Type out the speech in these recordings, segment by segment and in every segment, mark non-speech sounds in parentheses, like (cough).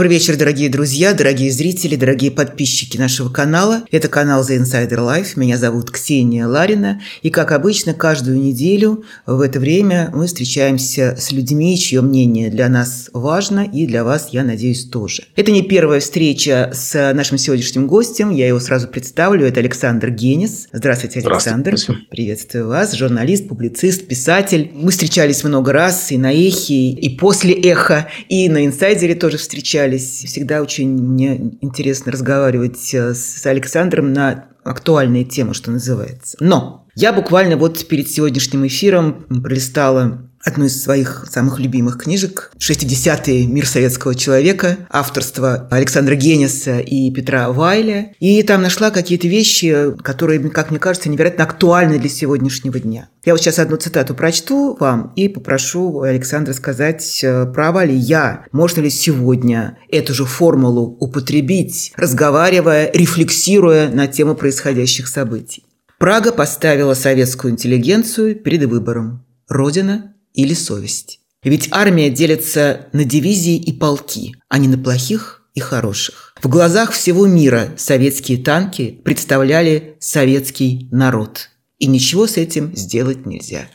Добрый вечер, дорогие друзья, дорогие зрители, дорогие подписчики нашего канала. Это канал The Insider Life. Меня зовут Ксения Ларина. И, как обычно, каждую неделю в это время мы встречаемся с людьми, чье мнение для нас важно и для вас, я надеюсь, тоже. Это не первая встреча с нашим сегодняшним гостем. Я его сразу представлю. Это Александр Генис. Здравствуйте, Александр. Здравствуйте. Приветствую вас. Журналист, публицист, писатель. Мы встречались много раз и на Эхе, и после Эха, и на Инсайдере тоже встречались общались. Всегда очень мне интересно разговаривать э, с Александром на актуальные темы, что называется. Но я буквально вот перед сегодняшним эфиром пролистала одну из своих самых любимых книжек «60-й мир советского человека», авторство Александра Гениса и Петра Вайля. И там нашла какие-то вещи, которые, как мне кажется, невероятно актуальны для сегодняшнего дня. Я вот сейчас одну цитату прочту вам и попрошу Александра сказать, э, права ли я, можно ли сегодня эту же формулу употребить, разговаривая, рефлексируя на тему происходящих событий. Прага поставила советскую интеллигенцию перед выбором – Родина или совесть. Ведь армия делится на дивизии и полки, а не на плохих и хороших. В глазах всего мира советские танки представляли советский народ. И ничего с этим сделать нельзя.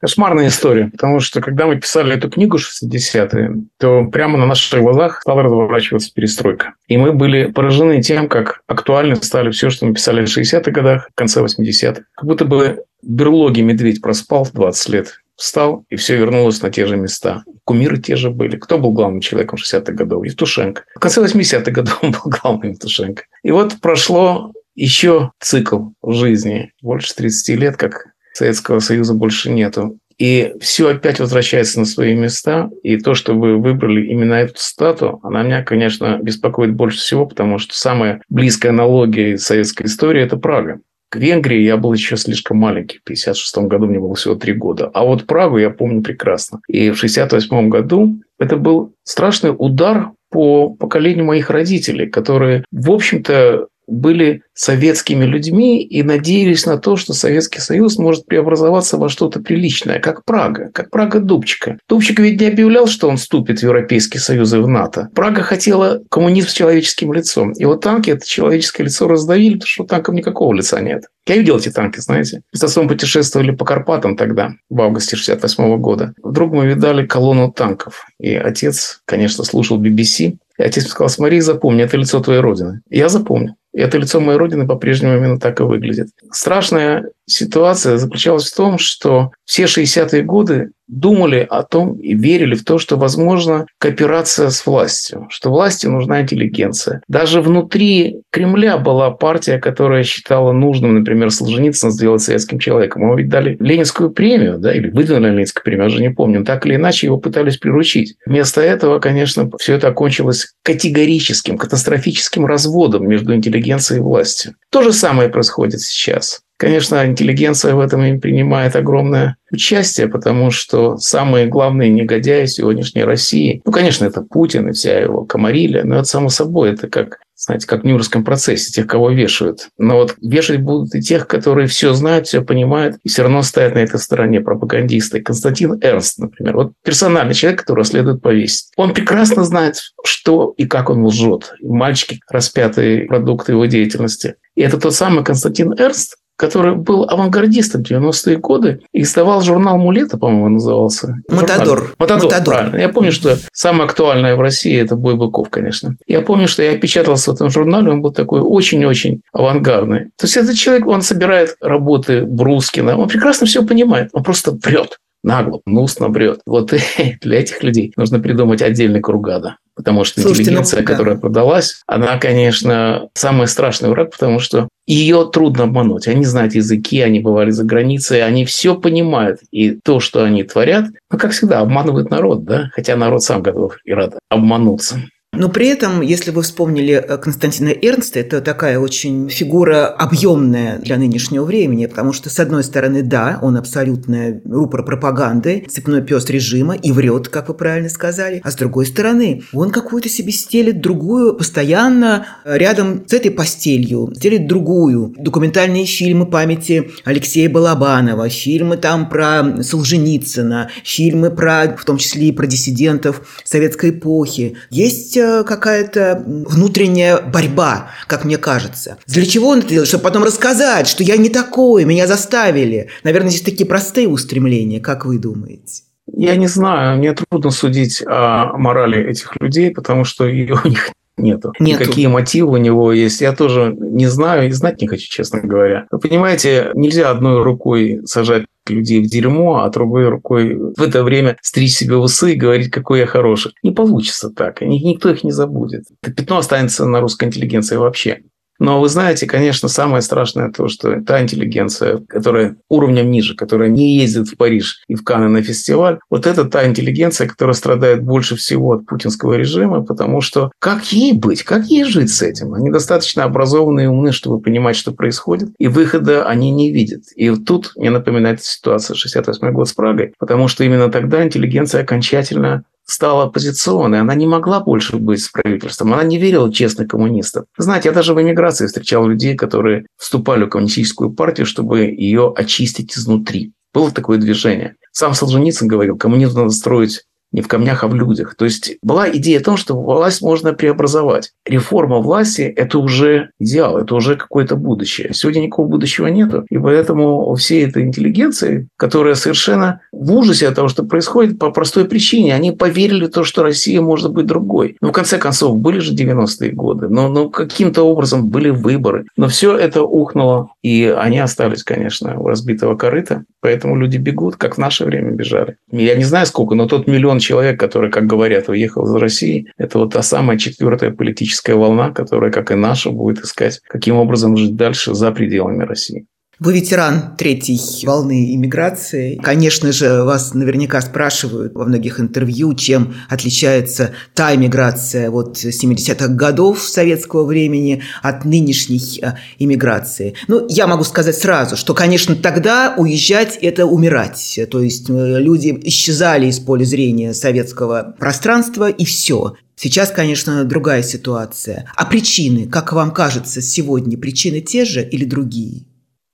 Кошмарная история, потому что когда мы писали эту книгу 60-е, то прямо на наших глазах стала разворачиваться перестройка. И мы были поражены тем, как актуально стали все, что мы писали в 60-х годах, в конце 80-х. Как будто бы берлоги медведь проспал 20 лет встал, и все вернулось на те же места. Кумиры те же были. Кто был главным человеком 60-х годов? Евтушенко. В конце 80-х годов он был главным Евтушенко. И вот прошло еще цикл жизни. Больше 30 лет, как Советского Союза больше нету. И все опять возвращается на свои места. И то, что вы выбрали именно эту стату, она меня, конечно, беспокоит больше всего, потому что самая близкая аналогия советской истории – это Прага. К Венгрии я был еще слишком маленький. В 1956 году мне было всего три года. А вот Прагу я помню прекрасно. И в 1968 году это был страшный удар по поколению моих родителей, которые, в общем-то, были советскими людьми и надеялись на то, что Советский Союз может преобразоваться во что-то приличное, как Прага, как Прага Дубчика. Дубчик ведь не объявлял, что он вступит в Европейский Союз и в НАТО. Прага хотела коммунизм с человеческим лицом. И вот танки это человеческое лицо раздавили, потому что танкам никакого лица нет. Я видел эти танки, знаете. Мы с отцом путешествовали по Карпатам тогда, в августе 68 года. Вдруг мы видали колонну танков. И отец, конечно, слушал BBC. И отец сказал, смотри, запомни, это лицо твоей родины. Я запомнил. И это лицо моей родины по-прежнему именно так и выглядит. Страшная ситуация заключалась в том, что все 60-е годы думали о том и верили в то, что возможно кооперация с властью, что власти нужна интеллигенция. Даже внутри Кремля была партия, которая считала нужным, например, Солженицына сделать советским человеком. Ему ведь дали Ленинскую премию, да, или выдвинули Ленинскую премию, я уже не помню. Так или иначе его пытались приручить. Вместо этого, конечно, все это окончилось категорическим, катастрофическим разводом между интеллигенцией и властью. То же самое происходит сейчас. Конечно, интеллигенция в этом и принимает огромное участие, потому что самые главные негодяи сегодняшней России, ну, конечно, это Путин и вся его комарилия, но это само собой, это как знаете, как в Нюрнбергском процессе, тех, кого вешают. Но вот вешать будут и тех, которые все знают, все понимают, и все равно стоят на этой стороне пропагандисты. Константин Эрнст, например, вот персональный человек, которого следует повесить. Он прекрасно знает, что и как он лжет. Мальчики распятые продукты его деятельности. И это тот самый Константин Эрнст, который был авангардистом в 90-е годы и издавал журнал «Мулета», по-моему, назывался. «Матадор». «Матадор», Матадор. правильно. Я помню, что самое актуальное в России – это «Бой быков», конечно. Я помню, что я печатался в этом журнале, он был такой очень-очень авангардный. То есть этот человек, он собирает работы Брускина, он прекрасно все понимает, он просто врет нагло, гнусно врет. Вот (laughs) для этих людей нужно придумать отдельный кругада. Потому что Слушайте, ну интеллигенция, ну, которая продалась, она, конечно, самый страшный враг, потому что ее трудно обмануть. Они знают языки, они бывали за границей, они все понимают. И то, что они творят, ну, как всегда, обманывают народ, да? Хотя народ сам готов и рад обмануться. Но при этом, если вы вспомнили э, Константина Эрнста, это такая очень фигура объемная для нынешнего времени, потому что, с одной стороны, да, он абсолютно рупор пропаганды, цепной пес режима и врет, как вы правильно сказали, а с другой стороны, он какую-то себе стелит другую, постоянно рядом с этой постелью, стелит другую. Документальные фильмы памяти Алексея Балабанова, фильмы там про Солженицына, фильмы про, в том числе и про диссидентов советской эпохи. Есть э, какая-то внутренняя борьба, как мне кажется. Для чего он это делает? Чтобы потом рассказать, что я не такой, меня заставили. Наверное, здесь такие простые устремления, как вы думаете? Я не знаю, мне трудно судить о морали этих людей, потому что ее у них нету. нету. Какие мотивы у него есть, я тоже не знаю и знать не хочу, честно говоря. Вы понимаете, нельзя одной рукой сажать людей в дерьмо, а другой рукой в это время стричь себе усы и говорить, какой я хороший. Не получится так. Никто их не забудет. Это пятно останется на русской интеллигенции вообще. Но вы знаете, конечно, самое страшное то, что та интеллигенция, которая уровнем ниже, которая не ездит в Париж и в Канны на фестиваль, вот это та интеллигенция, которая страдает больше всего от путинского режима, потому что как ей быть, как ей жить с этим? Они достаточно образованные и умны, чтобы понимать, что происходит, и выхода они не видят. И вот тут мне напоминает ситуация 68 год с Прагой, потому что именно тогда интеллигенция окончательно стала оппозиционной, она не могла больше быть с правительством, она не верила в честных коммунистов. Знаете, я даже в эмиграции встречал людей, которые вступали в коммунистическую партию, чтобы ее очистить изнутри. Было такое движение. Сам Солженицын говорил, коммунизм надо строить не в камнях, а в людях. То есть была идея о том, что власть можно преобразовать. Реформа власти – это уже идеал, это уже какое-то будущее. Сегодня никакого будущего нету. И поэтому у всей этой интеллигенции, которая совершенно в ужасе от того, что происходит, по простой причине, они поверили в то, что Россия может быть другой. Ну, в конце концов, были же 90-е годы, но, но каким-то образом были выборы. Но все это ухнуло, и они остались, конечно, у разбитого корыта. Поэтому люди бегут, как в наше время бежали. Я не знаю сколько, но тот миллион человек, который, как говорят, уехал из России, это вот та самая четвертая политическая волна, которая, как и наша, будет искать, каким образом жить дальше за пределами России. Вы ветеран третьей волны иммиграции. Конечно же, вас наверняка спрашивают во многих интервью, чем отличается та иммиграция вот 70-х годов советского времени от нынешней э, иммиграции. Ну, я могу сказать сразу, что, конечно, тогда уезжать – это умирать. То есть э, люди исчезали из поля зрения советского пространства, и все. Сейчас, конечно, другая ситуация. А причины, как вам кажется, сегодня причины те же или другие?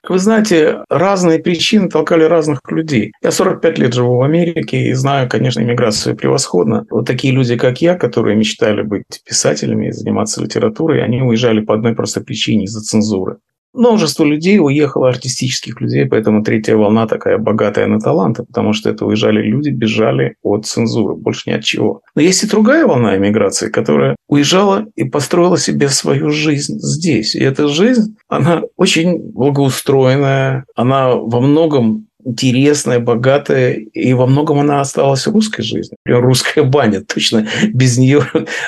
Вы знаете, разные причины толкали разных людей. Я 45 лет живу в Америке и знаю, конечно, иммиграцию превосходно. Вот такие люди, как я, которые мечтали быть писателями и заниматься литературой, они уезжали по одной простой причине – из-за цензуры. Множество людей уехало, артистических людей, поэтому третья волна такая богатая на таланты, потому что это уезжали люди, бежали от цензуры, больше ни от чего. Но есть и другая волна эмиграции, которая уезжала и построила себе свою жизнь здесь. И эта жизнь, она очень благоустроенная, она во многом интересная, богатая, и во многом она осталась русской жизнью. Например, русская баня. Точно без нее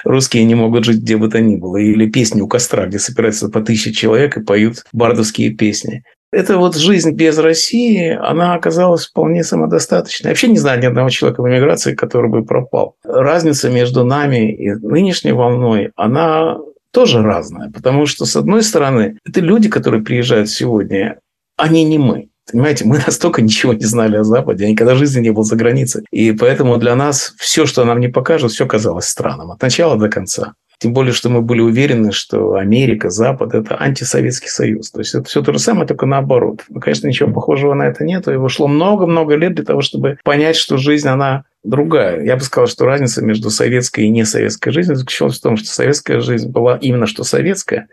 русские не могут жить где бы то ни было. Или песни у костра, где собираются по тысяче человек и поют бардовские песни. Эта вот жизнь без России, она оказалась вполне самодостаточной. Я вообще не знаю ни одного человека в эмиграции, который бы пропал. Разница между нами и нынешней волной, она тоже разная. Потому что, с одной стороны, это люди, которые приезжают сегодня, они не мы. Понимаете, мы (laughs) настолько ничего не знали о Западе, я никогда в жизни не был за границей. И поэтому для нас все, что нам не покажут, все казалось странным от начала до конца. Тем более, что мы были уверены, что Америка, Запад – это антисоветский союз. То есть это все то же самое, только наоборот. Но, конечно, ничего похожего на это нет. И вышло много-много лет для того, чтобы понять, что жизнь, она другая. Я бы сказал, что разница между советской и несоветской жизнью заключалась в том, что советская жизнь была именно что советская,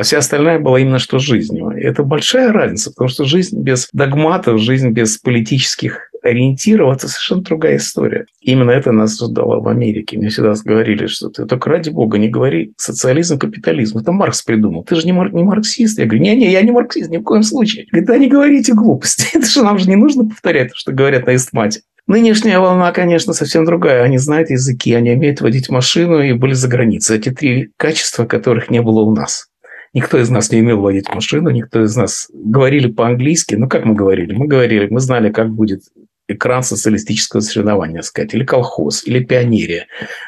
а вся остальная была именно что жизнью. И это большая разница, потому что жизнь без догматов, жизнь без политических ориентиров – это совершенно другая история. Именно это нас ждало в Америке. Мне всегда говорили, что ты только ради бога не говори социализм, капитализм. Это Маркс придумал. Ты же не, мар- не марксист. Я говорю, не-не, я не марксист ни в коем случае. Говорит, да не говорите глупости. (laughs) Это же нам же не нужно повторять то, что говорят на эстмате. Нынешняя волна, конечно, совсем другая. Они знают языки, они умеют водить машину и были за границей. Эти три качества, которых не было у нас. Никто из нас не умел водить машину, никто из нас говорили по-английски. Ну, как мы говорили? Мы говорили, мы знали, как будет экран социалистического соревнования, сказать, или колхоз, или пионерия.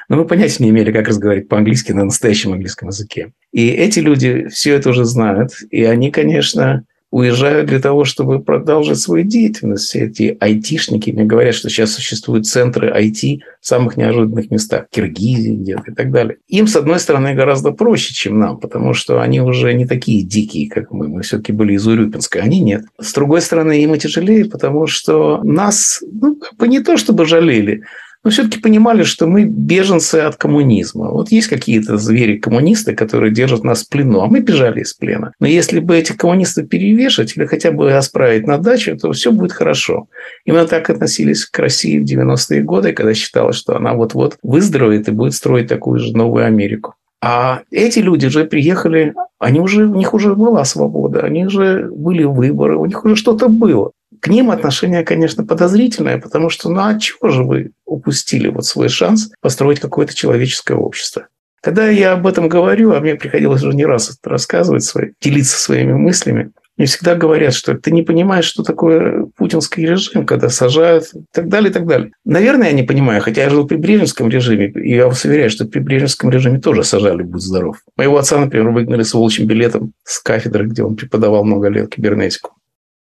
Но мы понятия не имели, как разговаривать по-английски на настоящем английском языке. И эти люди все это уже знают, и они, конечно, уезжают для того, чтобы продолжить свою деятельность. Все эти айтишники мне говорят, что сейчас существуют центры IT в самых неожиданных местах, Киргизии где-то и так далее. Им, с одной стороны, гораздо проще, чем нам, потому что они уже не такие дикие, как мы. Мы все-таки были из Урюпинска, они нет. С другой стороны, им и тяжелее, потому что нас ну, как бы не то чтобы жалели, но все-таки понимали, что мы беженцы от коммунизма. Вот есть какие-то звери-коммунисты, которые держат нас в плену, а мы бежали из плена. Но если бы этих коммунистов перевешать или хотя бы расправить на дачу, то все будет хорошо. Именно так относились к России в 90-е годы, когда считалось, что она вот-вот выздоровеет и будет строить такую же новую Америку. А эти люди уже приехали, они уже, у них уже была свобода, они уже были выборы, у них уже что-то было. К ним отношение, конечно, подозрительное, потому что ну а чего же вы упустили вот свой шанс построить какое-то человеческое общество? Когда я об этом говорю, а мне приходилось уже не раз рассказывать, свои, делиться своими мыслями, мне всегда говорят, что ты не понимаешь, что такое путинский режим, когда сажают и так далее, и так далее. Наверное, я не понимаю, хотя я жил при Брежневском режиме, и я вас уверяю, что при Брежневском режиме тоже сажали «Будь здоров». Моего отца, например, выгнали с волчьим билетом с кафедры, где он преподавал много лет кибернетику.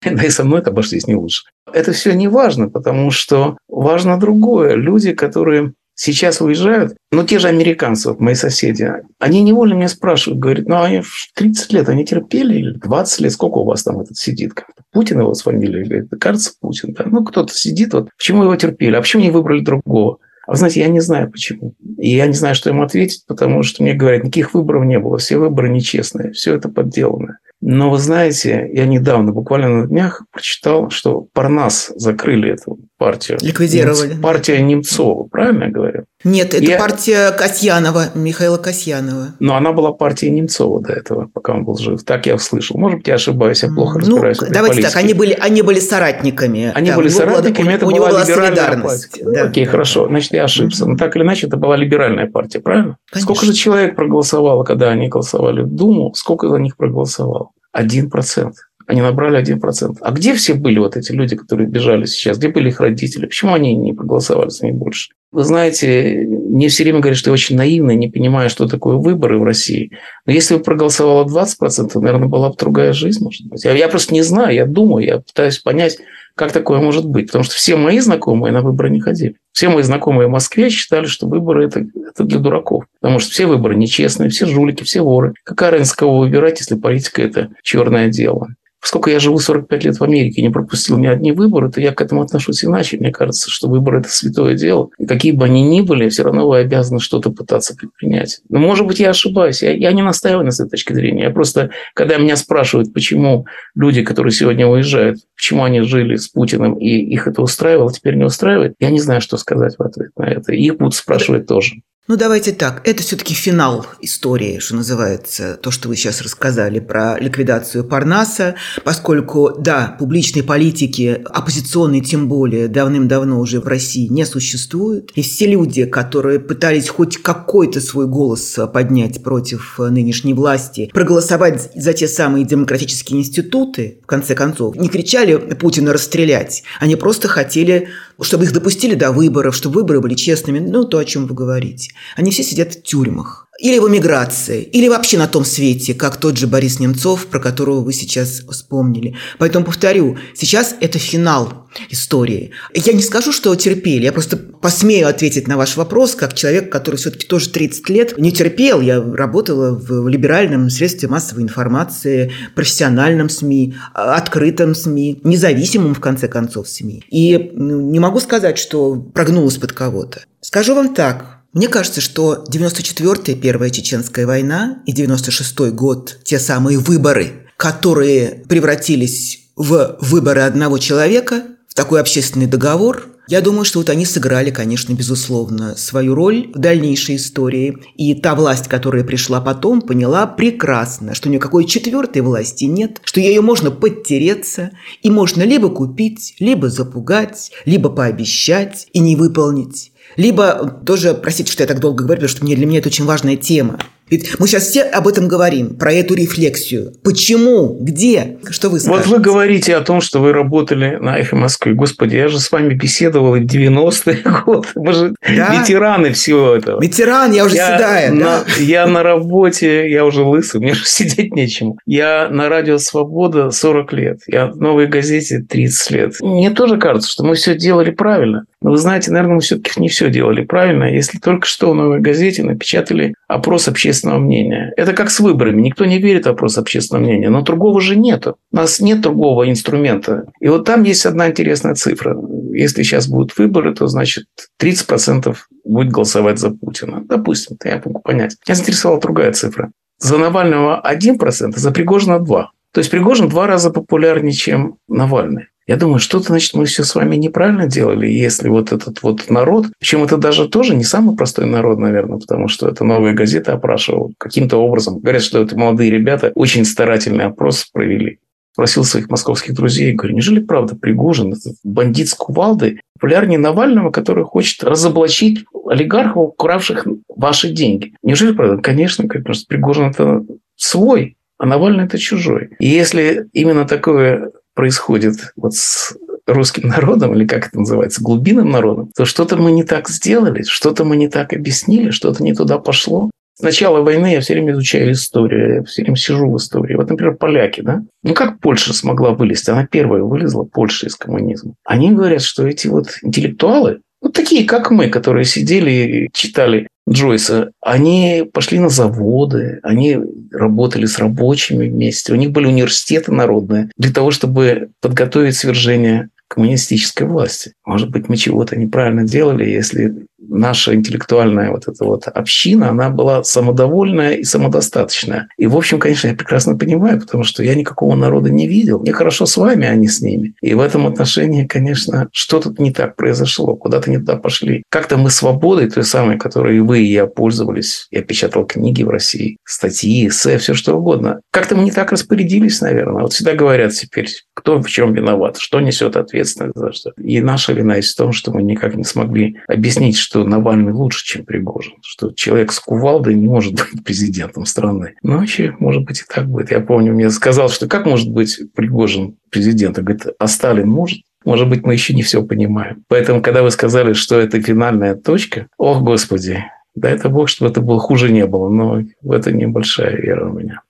(laughs) Да и со мной это обошлись не лучше. Это все не важно, потому что важно другое. Люди, которые сейчас уезжают, ну, те же американцы, вот мои соседи, они невольно меня спрашивают, говорят, ну, они 30 лет, они терпели, или 20 лет, сколько у вас там этот сидит? Путин его с фамилией, говорит, кажется, Путин, да? Ну, кто-то сидит, вот, почему его терпели, а почему не выбрали другого? А вы знаете, я не знаю почему. И я не знаю, что ему ответить, потому что мне говорят, никаких выборов не было, все выборы нечестные, все это подделано. Но вы знаете, я недавно, буквально на днях, прочитал, что Парнас закрыли эту партию. Ликвидировали. Партия Немцова, правильно я говорю? Нет, это я... партия Касьянова, Михаила Касьянова. Но она была партией Немцова до этого, пока он был жив. Так я услышал. Может быть, я ошибаюсь, я плохо ну, разбираюсь. Ну, давайте политике. так, они были, они были соратниками. Они да, были соратниками, была, это у была, была либеральная партия. Да. Окей, хорошо, значит, я ошибся. Но так или иначе, это была либеральная партия, правильно? Конечно. Сколько же человек проголосовало, когда они голосовали в Думу? Сколько за них проголосовало? Один процент. Они набрали один процент. А где все были вот эти люди, которые бежали сейчас? Где были их родители? Почему они не проголосовали за них больше? Вы знаете, мне все время говорят, что я очень наивный, не понимаю, что такое выборы в России. Но если бы проголосовало 20%, наверное, была бы другая жизнь, может быть. Я, я просто не знаю, я думаю, я пытаюсь понять, как такое может быть? Потому что все мои знакомые на выборы не ходили. Все мои знакомые в Москве считали, что выборы это, это для дураков. Потому что все выборы нечестные, все жулики, все воры. Какая разница, кого выбирать, если политика – это черное дело? Поскольку я живу 45 лет в Америке и не пропустил ни одни выборы, то я к этому отношусь иначе. Мне кажется, что выборы – это святое дело. И какие бы они ни были, все равно вы обязаны что-то пытаться предпринять. Но, может быть, я ошибаюсь. Я, я не настаиваю на этой точке зрения. Я просто, когда меня спрашивают, почему люди, которые сегодня уезжают, почему они жили с Путиным, и их это устраивало, теперь не устраивает, я не знаю, что сказать в ответ на это. Их будут спрашивать тоже. Ну, давайте так. Это все-таки финал истории, что называется, то, что вы сейчас рассказали про ликвидацию Парнаса, поскольку, да, публичной политики, оппозиционной тем более, давным-давно уже в России не существует. И все люди, которые пытались хоть какой-то свой голос поднять против нынешней власти, проголосовать за те самые демократические институты, в конце концов, не кричали Путина расстрелять. Они просто хотели чтобы их допустили до выборов, чтобы выборы были честными, ну, то, о чем вы говорите. Они все сидят в тюрьмах. Или в эмиграции, или вообще на том свете, как тот же Борис Немцов, про которого вы сейчас вспомнили. Поэтому повторю, сейчас это финал истории. Я не скажу, что терпели, я просто посмею ответить на ваш вопрос, как человек, который все-таки тоже 30 лет не терпел. Я работала в либеральном средстве массовой информации, профессиональном СМИ, открытом СМИ, независимом, в конце концов, СМИ. И ну, не могу сказать, что прогнулась под кого-то. Скажу вам так, мне кажется, что 94-я Первая Чеченская война и 96-й год, те самые выборы, которые превратились в выборы одного человека, в такой общественный договор, я думаю, что вот они сыграли, конечно, безусловно, свою роль в дальнейшей истории. И та власть, которая пришла потом, поняла прекрасно, что никакой четвертой власти нет, что ее можно подтереться, и можно либо купить, либо запугать, либо пообещать и не выполнить. Либо тоже, простите, что я так долго говорю, потому что мне, для меня это очень важная тема. Ведь мы сейчас все об этом говорим, про эту рефлексию. Почему? Где? Что вы скажете? Вот вы говорите о том, что вы работали на «Эхо Москвы». Господи, я же с вами беседовал в 90-е (laughs) годы. Мы же да? ветераны всего этого. Ветеран, я уже я седая. На, да? Я на работе, я уже лысый, мне же (laughs) сидеть нечему. Я на радио «Свобода» 40 лет. Я в «Новой газете» 30 лет. Мне тоже кажется, что мы все делали правильно. Но вы знаете, наверное, мы все-таки не все делали правильно, если только что в «Новой газете» напечатали опрос общественного мнения. Это как с выборами. Никто не верит в опрос общественного мнения, но другого же нету. У нас нет другого инструмента. И вот там есть одна интересная цифра. Если сейчас будут выборы, то, значит, 30% будет голосовать за Путина. Допустим, я могу понять. Меня заинтересовала другая цифра. За Навального 1%, за Пригожина 2%. То есть Пригожин в два раза популярнее, чем Навальный. Я думаю, что-то, значит, мы все с вами неправильно делали, если вот этот вот народ, причем это даже тоже не самый простой народ, наверное, потому что это новые газеты опрашивал каким-то образом. Говорят, что это молодые ребята очень старательный опрос провели. Спросил своих московских друзей, говорю, неужели правда Пригожин, этот бандит с кувалдой, популярнее Навального, который хочет разоблачить олигархов, укравших ваши деньги? Неужели правда? Конечно, потому что Пригожин это свой, а Навальный это чужой. И если именно такое происходит вот с русским народом, или как это называется, глубинным народом, то что-то мы не так сделали, что-то мы не так объяснили, что-то не туда пошло. С начала войны я все время изучаю историю, я все время сижу в истории. Вот, например, поляки, да? Ну, как Польша смогла вылезти? Она первая вылезла, Польша из коммунизма. Они говорят, что эти вот интеллектуалы, ну, такие, как мы, которые сидели и читали Джойса, они пошли на заводы, они работали с рабочими вместе, у них были университеты народные для того, чтобы подготовить свержение коммунистической власти. Может быть, мы чего-то неправильно делали, если наша интеллектуальная вот эта вот община, она была самодовольная и самодостаточная. И, в общем, конечно, я прекрасно понимаю, потому что я никакого народа не видел. Мне хорошо с вами, а не с ними. И в этом отношении, конечно, что-то не так произошло, куда-то не туда пошли. Как-то мы свободой, той самой, которой вы и я пользовались, я печатал книги в России, статьи, эссе, все что угодно. Как-то мы не так распорядились, наверное. Вот всегда говорят теперь, кто в чем виноват, что несет ответственность за что. И наша вина есть в том, что мы никак не смогли объяснить, что Навальный лучше, чем Пригожин, что человек с кувалдой не может быть (laughs) президентом страны. Но вообще, может быть, и так будет. Я помню, мне сказал, что как может быть Пригожин президентом? Говорит, а Сталин может? Может быть, мы еще не все понимаем. Поэтому, когда вы сказали, что это финальная точка, ох, Господи, да это Бог, чтобы это было хуже не было, но в это небольшая вера у меня.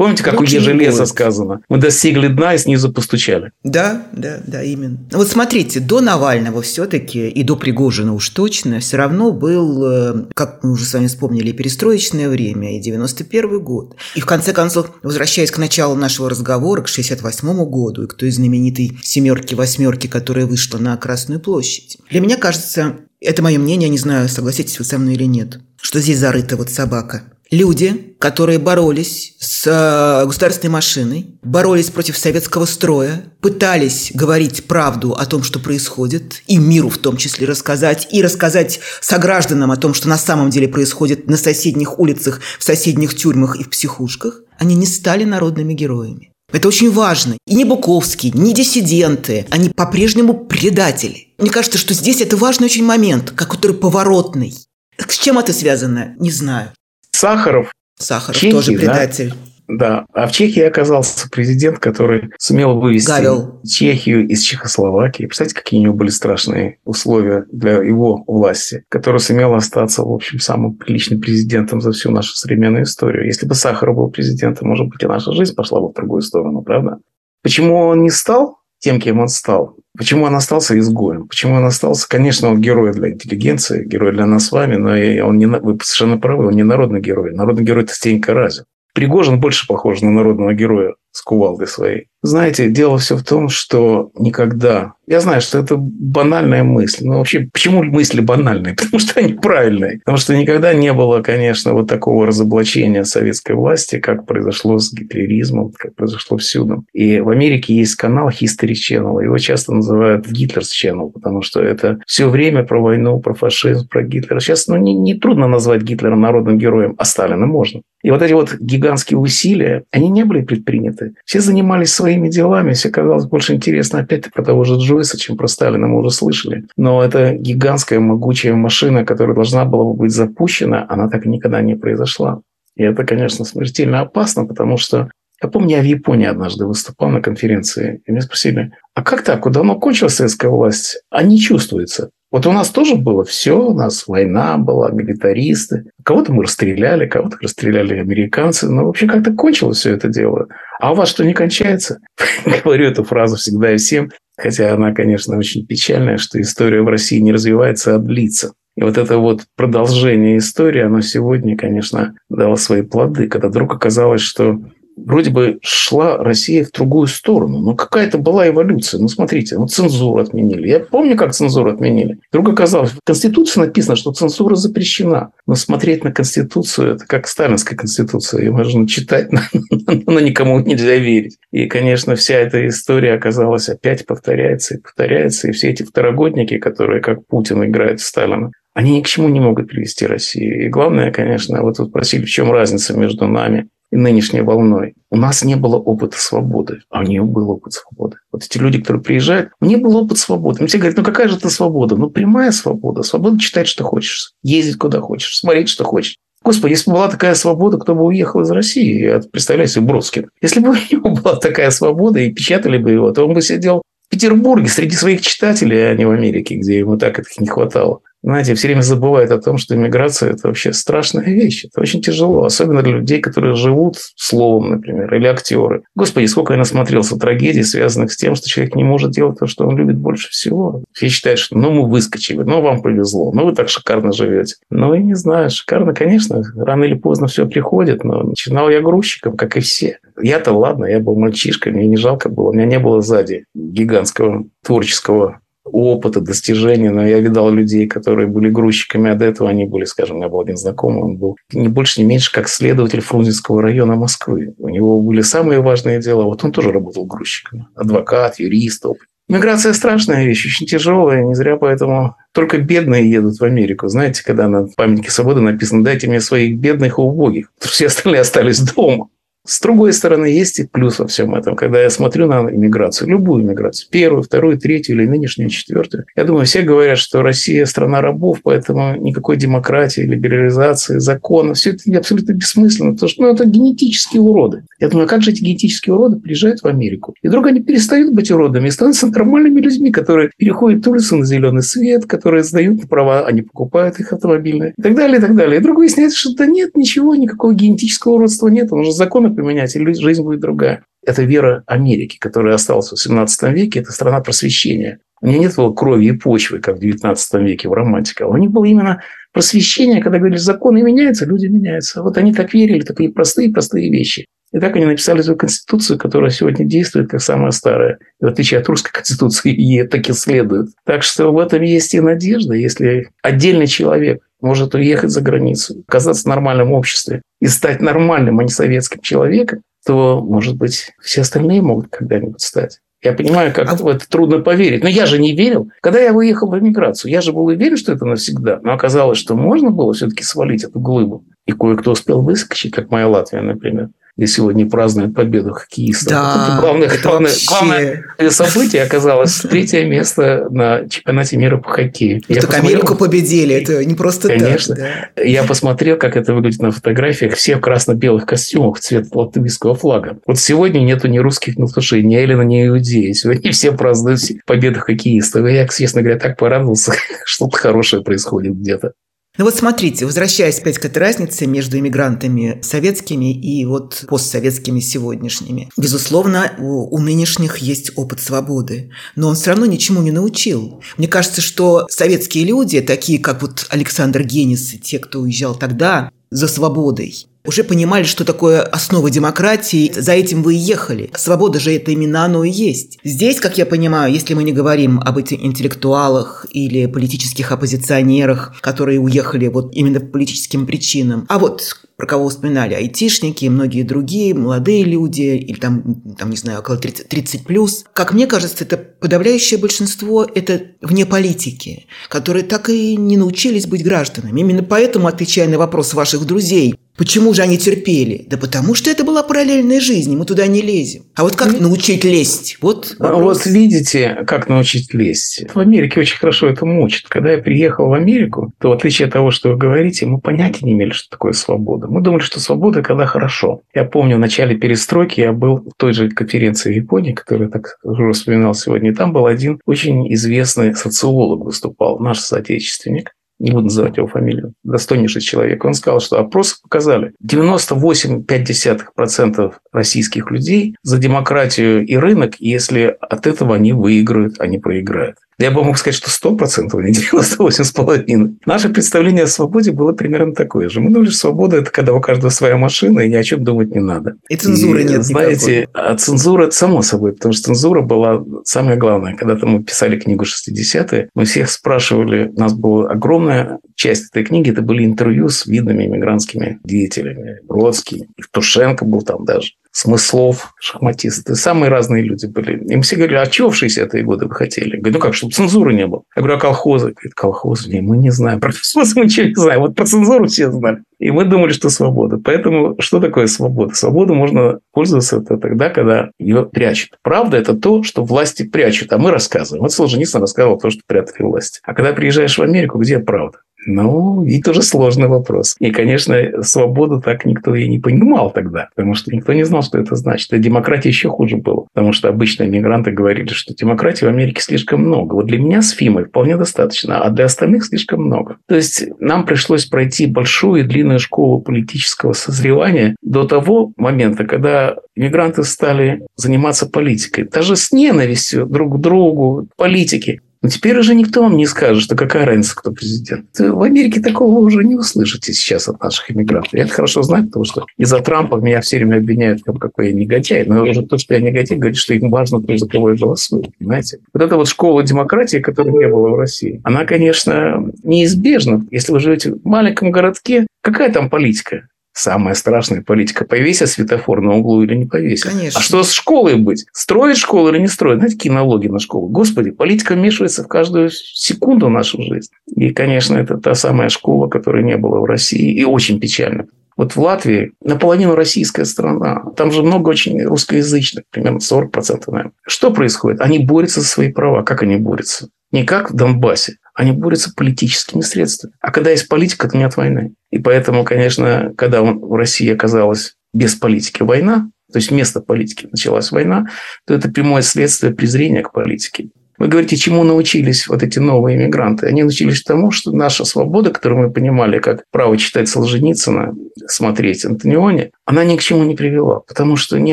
Помните, как Лучше у Ежелеса сказано? Мы достигли дна и снизу постучали. Да, да, да, именно. Вот смотрите, до Навального все-таки и до Пригожина уж точно все равно был, э, как мы уже с вами вспомнили, перестроечное время, и 91 год. И в конце концов, возвращаясь к началу нашего разговора, к 68 году, и к той знаменитой семерке-восьмерке, которая вышла на Красную площадь. Для меня кажется, это мое мнение, не знаю, согласитесь вы со мной или нет, что здесь зарыта вот собака – Люди, которые боролись с э, государственной машиной, боролись против советского строя, пытались говорить правду о том, что происходит, и миру в том числе рассказать, и рассказать согражданам о том, что на самом деле происходит на соседних улицах, в соседних тюрьмах и в психушках, они не стали народными героями. Это очень важно. И не Буковский, не диссиденты, они по-прежнему предатели. Мне кажется, что здесь это важный очень момент, который поворотный. С чем это связано, не знаю. Сахаров. Сахаров Чехии, тоже предатель. Да? да, а в Чехии оказался президент, который сумел вывести Гавел. Чехию из Чехословакии. Представляете, какие у него были страшные условия для его власти, который сумел остаться, в общем, самым приличным президентом за всю нашу современную историю. Если бы Сахаров был президентом, может быть, и наша жизнь пошла бы в другую сторону, правда? Почему он не стал тем, кем он стал? Почему он остался изгоем? Почему он остался? Конечно, он герой для интеллигенции, герой для нас с вами, но он не, вы совершенно правы, он не народный герой. Народный герой – это Стенька Разин. Пригожин больше похож на народного героя с кувалдой своей. Знаете, дело все в том, что никогда... Я знаю, что это банальная мысль. Но вообще, почему мысли банальные? (laughs) Потому что они правильные. Потому что никогда не было, конечно, вот такого разоблачения советской власти, как произошло с гитлеризмом, как произошло всюду. И в Америке есть канал History Channel. Его часто называют Гитлерс Channel, потому что это все время про войну, про фашизм, про Гитлера. Сейчас ну, не, не трудно назвать Гитлера народным героем, а Сталина можно. И вот эти вот гигантские усилия, они не были предприняты. Все занимались своими делами, все казалось больше интересно опять про того же Джойса, чем про Сталина, мы уже слышали. Но это гигантская могучая машина, которая должна была бы быть запущена, она так никогда не произошла. И это, конечно, смертельно опасно, потому что я помню, я в Японии однажды выступал на конференции, и меня спросили, а как так, куда давно кончилась советская власть? А не чувствуется. Вот у нас тоже было все, у нас война была, милитаристы. Кого-то мы расстреляли, кого-то расстреляли американцы. Но вообще как-то кончилось все это дело. А у вас что, не кончается? (laughs) Говорю эту фразу всегда и всем. Хотя она, конечно, очень печальная, что история в России не развивается, а длится. И вот это вот продолжение истории, оно сегодня, конечно, дало свои плоды, когда вдруг оказалось, что вроде бы шла Россия в другую сторону. Но какая-то была эволюция. Ну, смотрите, ну, цензуру отменили. Я помню, как цензуру отменили. Вдруг оказалось, в Конституции написано, что цензура запрещена. Но смотреть на Конституцию, это как сталинская Конституция. Ее можно читать, (laughs) но никому нельзя верить. И, конечно, вся эта история оказалась опять повторяется и повторяется. И все эти второгодники, которые, как Путин, играют в Сталина, они ни к чему не могут привести Россию. И главное, конечно, вот вы спросили, в чем разница между нами нынешней волной. У нас не было опыта свободы, а у нее был опыт свободы. Вот эти люди, которые приезжают, у них был опыт свободы. Им все говорят, ну какая же это свобода? Ну прямая свобода. Свобода читать, что хочешь, ездить куда хочешь, смотреть, что хочешь. Господи, если бы была такая свобода, кто бы уехал из России? Я представляю себе Бродскин. Если бы (laughs) у него была такая свобода и печатали бы его, то он бы сидел в Петербурге среди своих читателей, а не в Америке, где ему так это не хватало. Знаете, все время забывают о том, что иммиграция – это вообще страшная вещь. Это очень тяжело, особенно для людей, которые живут словом, например, или актеры. Господи, сколько я насмотрелся трагедий, связанных с тем, что человек не может делать то, что он любит больше всего. Все считают, что ну мы выскочили, ну вам повезло, ну вы так шикарно живете. Ну и не знаю, шикарно, конечно, рано или поздно все приходит, но начинал я грузчиком, как и все. Я-то ладно, я был мальчишкой, мне не жалко было, у меня не было сзади гигантского творческого опыта, достижения, но я видал людей, которые были грузчиками, а до этого они были, скажем, у меня был один знакомый, он был не больше, не меньше, как следователь Фрунзенского района Москвы. У него были самые важные дела, вот он тоже работал грузчиком, адвокат, юрист, опыт. Миграция страшная вещь, очень тяжелая, не зря поэтому только бедные едут в Америку. Знаете, когда на памятнике свободы написано «дайте мне своих бедных и убогих», все остальные остались дома. С другой стороны, есть и плюс во всем этом. Когда я смотрю на иммиграцию, любую иммиграцию, первую, вторую, третью или нынешнюю, четвертую, я думаю, все говорят, что Россия – страна рабов, поэтому никакой демократии, либерализации, закона, все это абсолютно бессмысленно, потому что ну, это генетические уроды. Я думаю, а как же эти генетические уроды приезжают в Америку? И вдруг они перестают быть уродами и становятся нормальными людьми, которые переходят улицу на зеленый свет, которые сдают права, они покупают их автомобильные и так далее, и так далее. И вдруг выясняется, что да нет, ничего, никакого генетического уродства нет, он же законы поменять, и жизнь будет другая. Это вера Америки, которая осталась в 17 веке. Это страна просвещения. У нее нет было крови и почвы, как в 19 веке в романтике. У них было именно просвещение, когда говорили, законы меняются, люди меняются. Вот они так верили, такие простые-простые вещи. И так они написали свою конституцию, которая сегодня действует как самая старая. И в отличие от русской конституции, (laughs) ей так и следует. Так что в этом есть и надежда, если отдельный человек может уехать за границу, оказаться в нормальном обществе и стать нормальным, а не советским человеком, то, может быть, все остальные могут когда-нибудь стать. Я понимаю, как а... в это трудно поверить. Но я же не верил. Когда я выехал в эмиграцию, я же был уверен, что это навсегда. Но оказалось, что можно было все-таки свалить эту глыбу. И кое-кто успел выскочить, как моя Латвия, например и сегодня празднуют победу хоккеистов. Да, это главное, это главное, вообще... главное событие оказалось третье место на чемпионате мира по хоккею. Ну, так Америку победили, это не просто Конечно. так. Да. Я посмотрел, как это выглядит на фотографиях. Все в красно-белых костюмах цвет латвийского флага. Вот сегодня нету ни русских ни ни Эллина, ни Иудеи. Сегодня все празднуют победу хоккеистов. И я, честно говоря, так порадовался, (laughs) что-то хорошее происходит где-то. Ну вот смотрите, возвращаясь опять к этой разнице между иммигрантами советскими и вот постсоветскими сегодняшними. Безусловно, у, у нынешних есть опыт свободы, но он все равно ничему не научил. Мне кажется, что советские люди, такие как вот Александр Генис и те, кто уезжал тогда за свободой, уже понимали, что такое основа демократии, за этим вы и ехали. Свобода же это именно оно и есть. Здесь, как я понимаю, если мы не говорим об этих интеллектуалах или политических оппозиционерах, которые уехали вот именно по политическим причинам, а вот про кого вспоминали айтишники и многие другие, молодые люди, или там, там не знаю, около 30, 30 плюс. Как мне кажется, это подавляющее большинство – это вне политики, которые так и не научились быть гражданами. Именно поэтому, отвечая на вопрос ваших друзей, Почему же они терпели? Да потому что это была параллельная жизнь, мы туда не лезем. А вот как научить лезть? Вот, а вопрос. вот видите, как научить лезть. В Америке очень хорошо это мучат. Когда я приехал в Америку, то в отличие от того, что вы говорите, мы понятия не имели, что такое свобода. Мы думали, что свобода, когда хорошо. Я помню, в начале перестройки я был в той же конференции в Японии, которую я так уже вспоминал сегодня. И там был один очень известный социолог выступал, наш соотечественник. Не буду называть его фамилию, достойнейший человек, он сказал, что опросы показали, 98,5% российских людей за демократию и рынок, если от этого они выиграют, не проиграют. Я бы мог сказать, что 100%, а не 98,5%. Наше представление о свободе было примерно такое же. Мы думали, что свобода – это когда у каждого своя машина, и ни о чем думать не надо. И цензуры и, нет Знаете, никакой. а цензура, само собой, потому что цензура была самое главное. Когда-то мы писали книгу 60-е, мы всех спрашивали, у нас была огромная часть этой книги, это были интервью с видными иммигрантскими деятелями. Бродский, Евтушенко был там даже. Смыслов, шахматисты, самые разные люди были. Им все говорили, а чего в 60-е годы вы хотели? Я говорю, ну как, чтобы цензуры не было. Я говорю, а колхозы? Говорит, колхозы? Не, мы не знаем. Про смысл мы ничего не знаем. Вот про цензуру все знали. И мы думали, что свобода. Поэтому что такое свобода? Свободу можно пользоваться это тогда, когда ее прячут. Правда – это то, что власти прячут, а мы рассказываем. Вот Солженицын рассказывал то, что прятали власти. А когда приезжаешь в Америку, где правда? Ну, и тоже сложный вопрос. И, конечно, свободу так никто и не понимал тогда, потому что никто не знал, что это значит. А демократия еще хуже была, потому что обычные мигранты говорили, что демократии в Америке слишком много. Вот для меня с Фимой вполне достаточно, а для остальных слишком много. То есть нам пришлось пройти большую и длинную школу политического созревания до того момента, когда мигранты стали заниматься политикой. Даже с ненавистью друг к другу, политики. Но теперь уже никто вам не скажет, что какая разница, кто президент. В Америке такого уже не услышите сейчас от наших иммигрантов. Я это хорошо знаю, потому что из-за Трампа меня все время обвиняют, как какой я негодяй. Но уже то, что я негодяй, говорит, что им важно, кто за кого я голосую. Понимаете? Вот эта вот школа демократии, которой не было в России, она, конечно, неизбежна. Если вы живете в маленьком городке, какая там политика? Самая страшная политика. Повесят светофор на углу или не повесят. Конечно. А что с школой быть? Строить школу или не строить? Знаете, какие налоги на школу? Господи, политика вмешивается в каждую секунду нашу жизнь. И, конечно, это та самая школа, которой не было в России. И очень печально. Вот в Латвии наполовину российская страна. Там же много очень русскоязычных, примерно 40%, наверное. Что происходит? Они борются за свои права. Как они борются? Не как в Донбассе. Они борются политическими средствами. А когда есть политика, то нет войны. И поэтому, конечно, когда в России оказалась без политики война, то есть вместо политики началась война, то это прямое следствие презрения к политике. Вы говорите, чему научились вот эти новые иммигранты? Они научились тому, что наша свобода, которую мы понимали как право читать Солженицына, смотреть Антониони, она ни к чему не привела, потому что не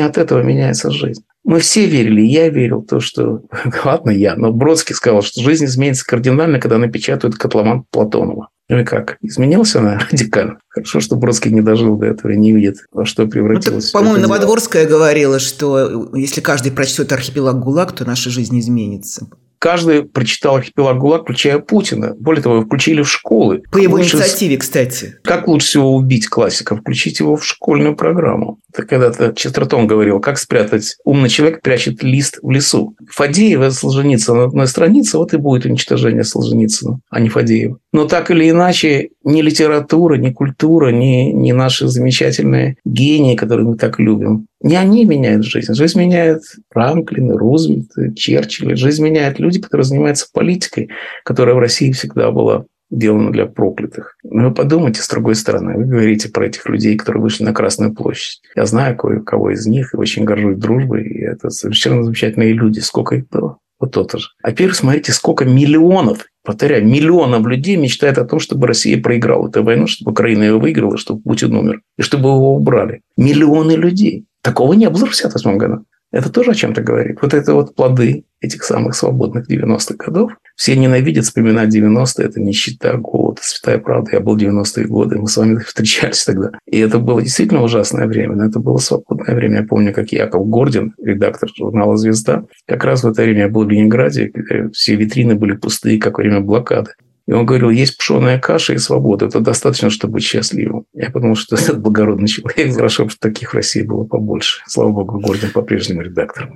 от этого меняется жизнь. Мы все верили, я верил, то, что, (laughs) ладно, я, но Бродский сказал, что жизнь изменится кардинально, когда напечатают котломан Платонова. Ну и как? Изменилась она (laughs) радикально? Хорошо, что Бродский не дожил до этого и не видит, во что превратилось. Ну, по-моему, Новодворская говорила, что если каждый прочтет архипелаг ГУЛАГ, то наша жизнь изменится. Каждый прочитал архипелаг ГУЛАГ, включая Путина. Более того, его включили в школы. По его лучше... инициативе, кстати. Как лучше всего убить классика? Включить его в школьную программу. Это когда-то Честертон говорил, как спрятать... Умный человек прячет лист в лесу. Фадеева Солженицына на одной странице, вот и будет уничтожение Солженицына, а не Фадеева. Но так или иначе, ни литература, ни культура, ни, ни наши замечательные гении, которые мы так любим, не они меняют жизнь. Жизнь меняет Франклин, Рузвельт, Черчилль. Жизнь меняют люди, которые занимаются политикой, которая в России всегда была сделана для проклятых. Но вы подумайте с другой стороны. Вы говорите про этих людей, которые вышли на Красную площадь. Я знаю кое-кого из них и очень горжусь дружбой. И это совершенно замечательные люди. Сколько их было? Вот то же. А теперь смотрите, сколько миллионов, повторяю, миллионов людей мечтает о том, чтобы Россия проиграла эту войну, чтобы Украина ее выиграла, чтобы Путин умер, и чтобы его убрали. Миллионы людей. Такого не было в 1968 году. Это тоже о чем-то говорит. Вот это вот плоды этих самых свободных 90-х годов. Все ненавидят вспоминать 90-е. Это нищета, голод, святая правда. Я был 90-е годы, мы с вами (laughs) встречались тогда. И это было действительно ужасное время, но это было свободное время. Я помню, как Яков Гордин, редактор журнала «Звезда», как раз в это время я был в Ленинграде, все витрины были пустые, как время блокады. И он говорил, есть пшеная каша и свобода. Это достаточно, чтобы быть счастливым. Я подумал, что (laughs) этот благородный человек. Хорошо, что таких в России было побольше. Слава богу, Гордон по-прежнему редактор.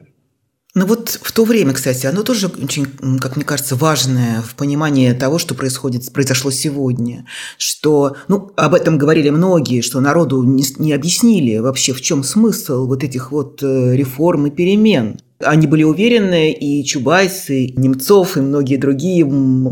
Ну вот в то время, кстати, оно тоже очень, как мне кажется, важное в понимании того, что происходит, произошло сегодня. Что, ну, об этом говорили многие, что народу не, не объяснили вообще, в чем смысл вот этих вот э, реформ и перемен. Они были уверены, и Чубайс, и Немцов, и многие другие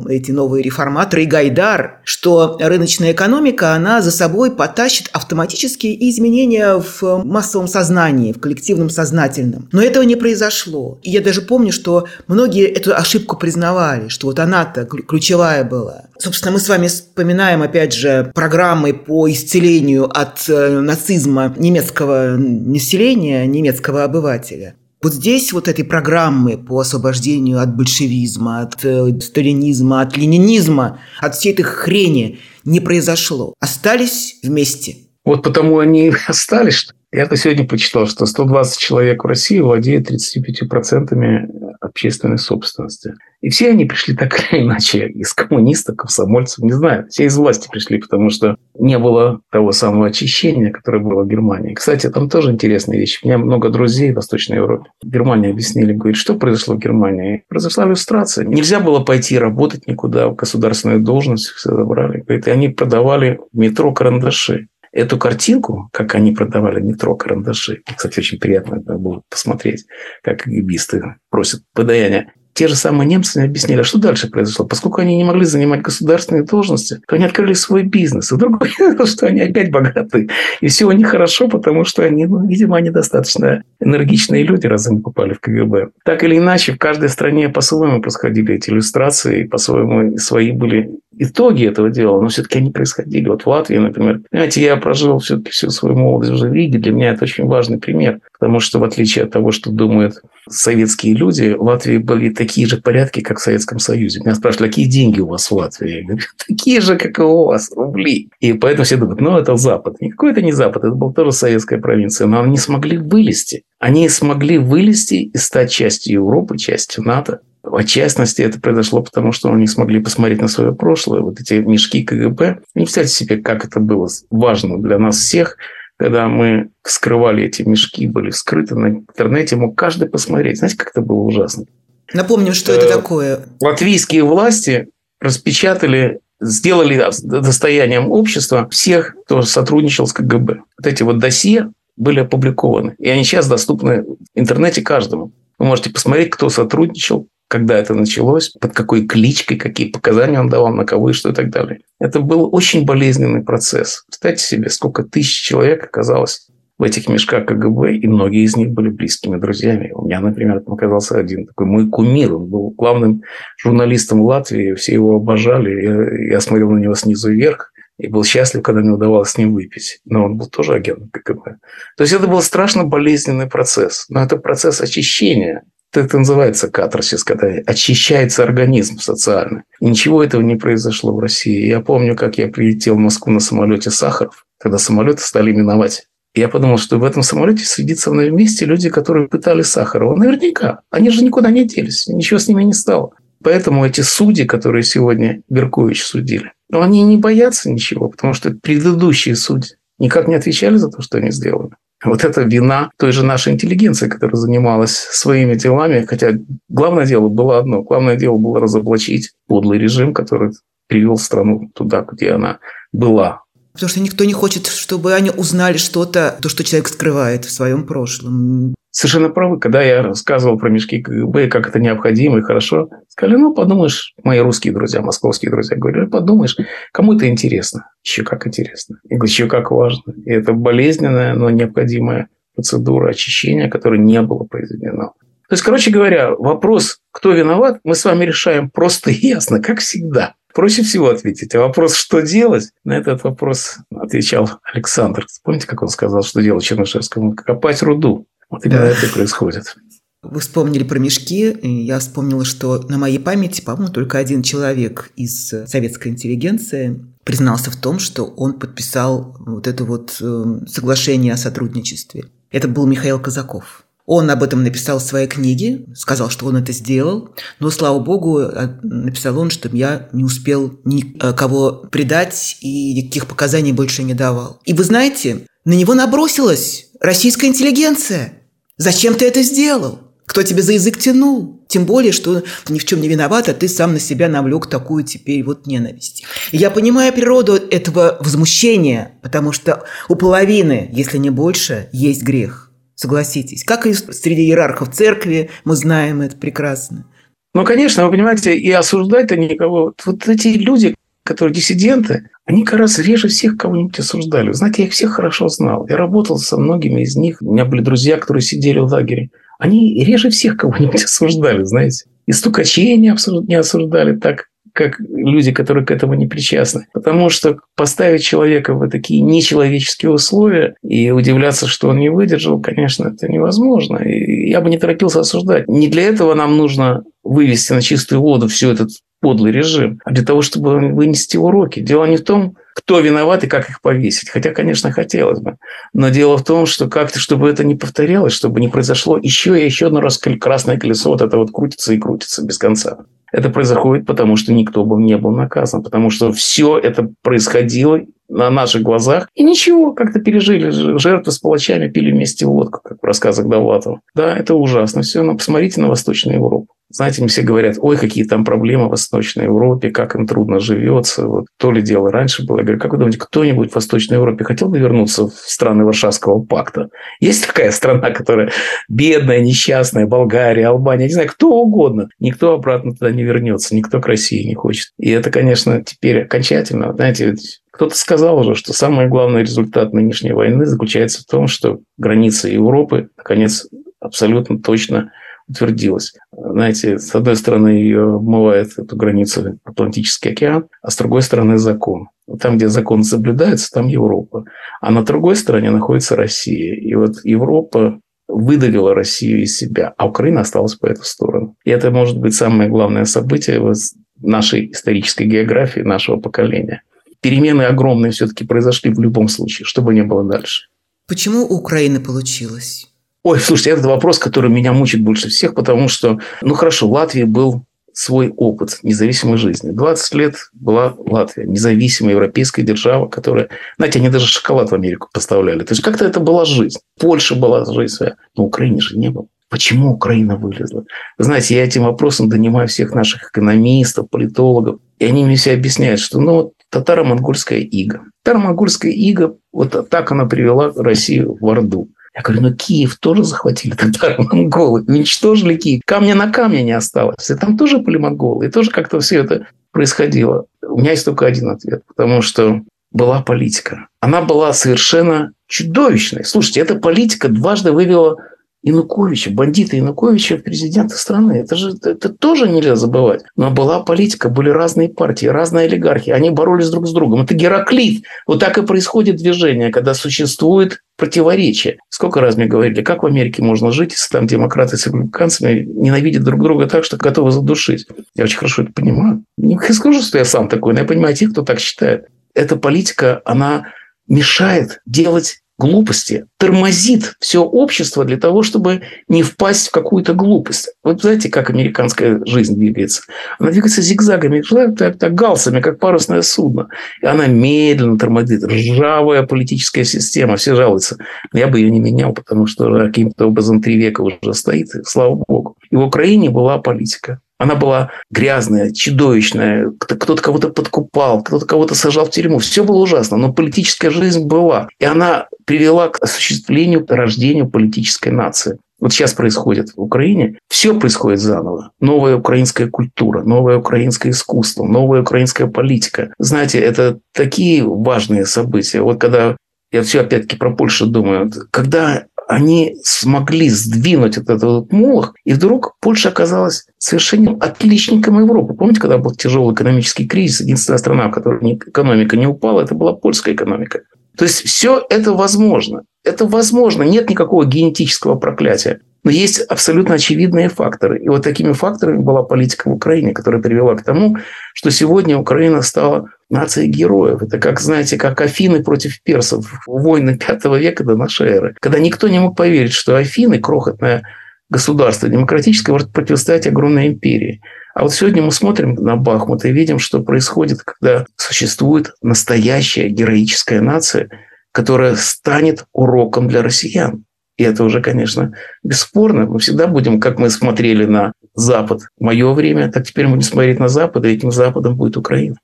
эти новые реформаторы, и Гайдар, что рыночная экономика, она за собой потащит автоматические изменения в массовом сознании, в коллективном сознательном. Но этого не произошло. И я даже помню, что многие эту ошибку признавали, что вот она-то ключевая была. Собственно, мы с вами вспоминаем, опять же, программы по исцелению от э, нацизма немецкого населения, немецкого обывателя. Вот здесь вот этой программы по освобождению от большевизма, от э, сталинизма, от ленинизма, от всей этой хрени не произошло. Остались вместе. Вот потому они (laughs) остались, что я-то сегодня почитал, что 120 человек в России владеют 35% общественной собственности. И все они пришли так или иначе из коммунистов, комсомольцев, не знаю. Все из власти пришли, потому что не было того самого очищения, которое было в Германии. Кстати, там тоже интересная вещь. У меня много друзей в Восточной Европе. В Германии объяснили, говорит, что произошло в Германии? Произошла иллюстрация. Нельзя было пойти работать никуда, в государственную должность все забрали. Говорит, и они продавали в метро карандаши. Эту картинку, как они продавали метро карандаши, кстати, очень приятно было посмотреть, как гибисты просят подаяния те же самые немцы объяснили, а что дальше произошло. Поскольку они не могли занимать государственные должности, то они открыли свой бизнес. И вдруг (laughs) поняли, что они опять богаты. И все у них хорошо, потому что они, ну, видимо, они достаточно энергичные люди, раз они попали в КГБ. Так или иначе, в каждой стране по-своему происходили эти иллюстрации, по-своему свои были итоги этого дела, но все-таки они происходили. Вот в Латвии, например, понимаете, я прожил все-таки всю свою молодость в Риге, для меня это очень важный пример, потому что в отличие от того, что думают советские люди, в Латвии были такие же порядки, как в Советском Союзе. Меня спрашивали, какие деньги у вас в Латвии? Я говорю, такие же, как и у вас, рубли. И поэтому все думают, ну, это Запад. Никакой это не Запад, это была тоже советская провинция, но они смогли вылезти. Они смогли вылезти и стать частью Европы, частью НАТО. В частности, это произошло потому, что они смогли посмотреть на свое прошлое. Вот эти мешки КГБ. Не представьте себе, как это было важно для нас всех, когда мы скрывали эти мешки, были скрыты на интернете, мог каждый посмотреть. Знаете, как это было ужасно? Напомним, что это э, такое. Латвийские власти распечатали сделали достоянием общества всех, кто сотрудничал с КГБ. Вот эти вот досье были опубликованы. И они сейчас доступны в интернете каждому. Вы можете посмотреть, кто сотрудничал, когда это началось, под какой кличкой, какие показания он давал, на кого и что и так далее. Это был очень болезненный процесс. Представьте себе, сколько тысяч человек оказалось в этих мешках КГБ, и многие из них были близкими друзьями. У меня, например, там оказался один такой мой кумир. Он был главным журналистом Латвии, все его обожали. Я, я смотрел на него снизу вверх и был счастлив, когда мне удавалось с ним выпить. Но он был тоже агентом КГБ. То есть это был страшно болезненный процесс. Но это процесс очищения это называется катарсис, когда очищается организм социально. И ничего этого не произошло в России. Я помню, как я прилетел в Москву на самолете Сахаров, когда самолеты стали миновать. Я подумал, что в этом самолете сидит со мной вместе люди, которые пытали Сахарова. Наверняка. Они же никуда не делись. Ничего с ними не стало. Поэтому эти судьи, которые сегодня Беркович судили, ну, они не боятся ничего, потому что предыдущие судьи никак не отвечали за то, что они сделали. (laughs) Вот это вина той же нашей интеллигенции, которая занималась своими делами, хотя главное дело было одно. Главное дело было разоблачить подлый режим, который привел страну туда, где она была. Потому что никто не хочет, чтобы они узнали что-то, то, что человек скрывает в своем прошлом. Совершенно правы. Когда я рассказывал про мешки КГБ, как это необходимо и хорошо, сказали, ну, подумаешь, мои русские друзья, московские друзья, говорили, подумаешь, кому это интересно. Еще как интересно. И еще как важно. И это болезненная, но необходимая процедура очищения, которая не было произведена. То есть, короче говоря, вопрос, кто виноват, мы с вами решаем просто и ясно, как всегда. Проще всего ответить. А вопрос, что делать, на этот вопрос отвечал Александр. Помните, как он сказал, что делать Чернышевскому? Копать руду. Вот да. это происходит. Вы вспомнили про мешки. Я вспомнила, что на моей памяти, по-моему, только один человек из советской интеллигенции признался в том, что он подписал вот это вот эм, соглашение о сотрудничестве. Это был Михаил Казаков. Он об этом написал в своей книге, сказал, что он это сделал, но, слава богу, э, написал он, что я не успел никого предать и никаких показаний больше не давал. И вы знаете, на него набросилась российская интеллигенция. Зачем ты это сделал? Кто тебе за язык тянул? Тем более, что ни в чем не виноват, а ты сам на себя навлек такую теперь вот ненависть. Я понимаю природу этого возмущения, потому что у половины, если не больше, есть грех. Согласитесь. Как и среди иерархов церкви, мы знаем это прекрасно. Ну, конечно, вы понимаете, и осуждать-то никого. Вот эти люди, которые диссиденты, они как раз реже всех кого-нибудь осуждали. Знаете, я их всех хорошо знал. Я работал со многими из них. У меня были друзья, которые сидели в лагере. Они реже всех кого-нибудь (laughs) осуждали, знаете. И стукачей не осуждали так, как люди, которые к этому не причастны. Потому что поставить человека в такие нечеловеческие условия и удивляться, что он не выдержал, конечно, это невозможно. И я бы не торопился осуждать. Не для этого нам нужно вывести на чистую воду все этот подлый режим, а для того, чтобы вынести уроки. Дело не в том, кто виноват и как их повесить. Хотя, конечно, хотелось бы. Но дело в том, что как-то, чтобы это не повторялось, чтобы не произошло еще и еще одно раз красное колесо вот это вот крутится и крутится без конца. Это происходит потому, что никто бы не был наказан, потому что все это происходило на наших глазах. И ничего, как-то пережили. Жертвы с палачами пили вместе водку, как в рассказах Довлатова. Да, это ужасно все, но посмотрите на Восточную Европу. Знаете, мне все говорят, ой, какие там проблемы в Восточной Европе, как им трудно живется. Вот то ли дело раньше было. Я говорю, как вы думаете, кто-нибудь в Восточной Европе хотел бы вернуться в страны Варшавского пакта? Есть такая страна, которая бедная, несчастная, Болгария, Албания, не знаю, кто угодно. Никто обратно туда не вернется, никто к России не хочет. И это, конечно, теперь окончательно. Знаете, кто-то сказал уже, что самый главный результат нынешней войны заключается в том, что граница Европы, наконец, абсолютно точно утвердилась. Знаете, с одной стороны, ее обмывает эту границу Атлантический океан, а с другой стороны закон. Там, где закон соблюдается, там Европа. А на другой стороне находится Россия. И вот Европа выдавила Россию из себя, а Украина осталась по эту сторону. И это может быть самое главное событие в нашей исторической географии нашего поколения. Перемены огромные все-таки произошли в любом случае, что бы ни было дальше. Почему у Украины получилось? Ой, слушайте, это вопрос, который меня мучит больше всех, потому что, ну хорошо, в Латвии был свой опыт независимой жизни. 20 лет была Латвия, независимая европейская держава, которая... Знаете, они даже шоколад в Америку поставляли. То есть, как-то это была жизнь. Польша была жизнь своя. Но Украине же не было. Почему Украина вылезла? Вы знаете, я этим вопросом донимаю всех наших экономистов, политологов. И они мне все объясняют, что ну, татаро-монгольская ига. Татаро-монгольская ига, вот так она привела Россию в Орду. Я говорю, ну Киев тоже захватили татаро-монголы, уничтожили Киев. Камня на камне не осталось. И там тоже были монголы. И тоже как-то все это происходило. У меня есть только один ответ. Потому что была политика. Она была совершенно чудовищной. Слушайте, эта политика дважды вывела Януковича, бандита Януковича в президенты страны. Это же это тоже нельзя забывать. Но была политика, были разные партии, разные олигархи. Они боролись друг с другом. Это Гераклит. Вот так и происходит движение, когда существует противоречие. Сколько раз мне говорили, как в Америке можно жить, если там демократы с республиканцами ненавидят друг друга так, что готовы задушить. Я очень хорошо это понимаю. Не скажу, что я сам такой, но я понимаю тех, кто так считает. Эта политика, она мешает делать глупости, тормозит все общество для того, чтобы не впасть в какую-то глупость. Вот знаете, как американская жизнь двигается? Она двигается зигзагами, так, так, галсами, как парусное судно. И она медленно тормозит. Ржавая политическая система, все жалуются. Я бы ее не менял, потому что каким-то образом три века уже стоит, и слава богу. И в Украине была политика. Она была грязная, чудовищная, кто-то кого-то подкупал, кто-то кого-то сажал в тюрьму. Все было ужасно, но политическая жизнь была. И она привела к осуществлению, к рождению политической нации. Вот сейчас происходит в Украине. Все происходит заново. Новая украинская культура, новое украинское искусство, новая украинская политика. Знаете, это такие важные события. Вот когда я все опять-таки про Польшу думаю, когда они смогли сдвинуть этот, этот молох, и вдруг Польша оказалась совершенно отличником Европы. Помните, когда был тяжелый экономический кризис, единственная страна, в которой экономика не упала, это была польская экономика. То есть все это возможно. Это возможно. Нет никакого генетического проклятия. Но есть абсолютно очевидные факторы. И вот такими факторами была политика в Украине, которая привела к тому, что сегодня Украина стала нацией героев. Это как, знаете, как Афины против персов. Войны V века до нашей эры. Когда никто не мог поверить, что Афины, крохотное государство демократическое, может противостоять огромной империи. А вот сегодня мы смотрим на Бахмут и видим, что происходит, когда существует настоящая героическая нация, которая станет уроком для россиян. И это уже, конечно, бесспорно. Мы всегда будем, как мы смотрели на Запад в мое время, так теперь мы будем смотреть на Запад, и этим Западом будет Украина.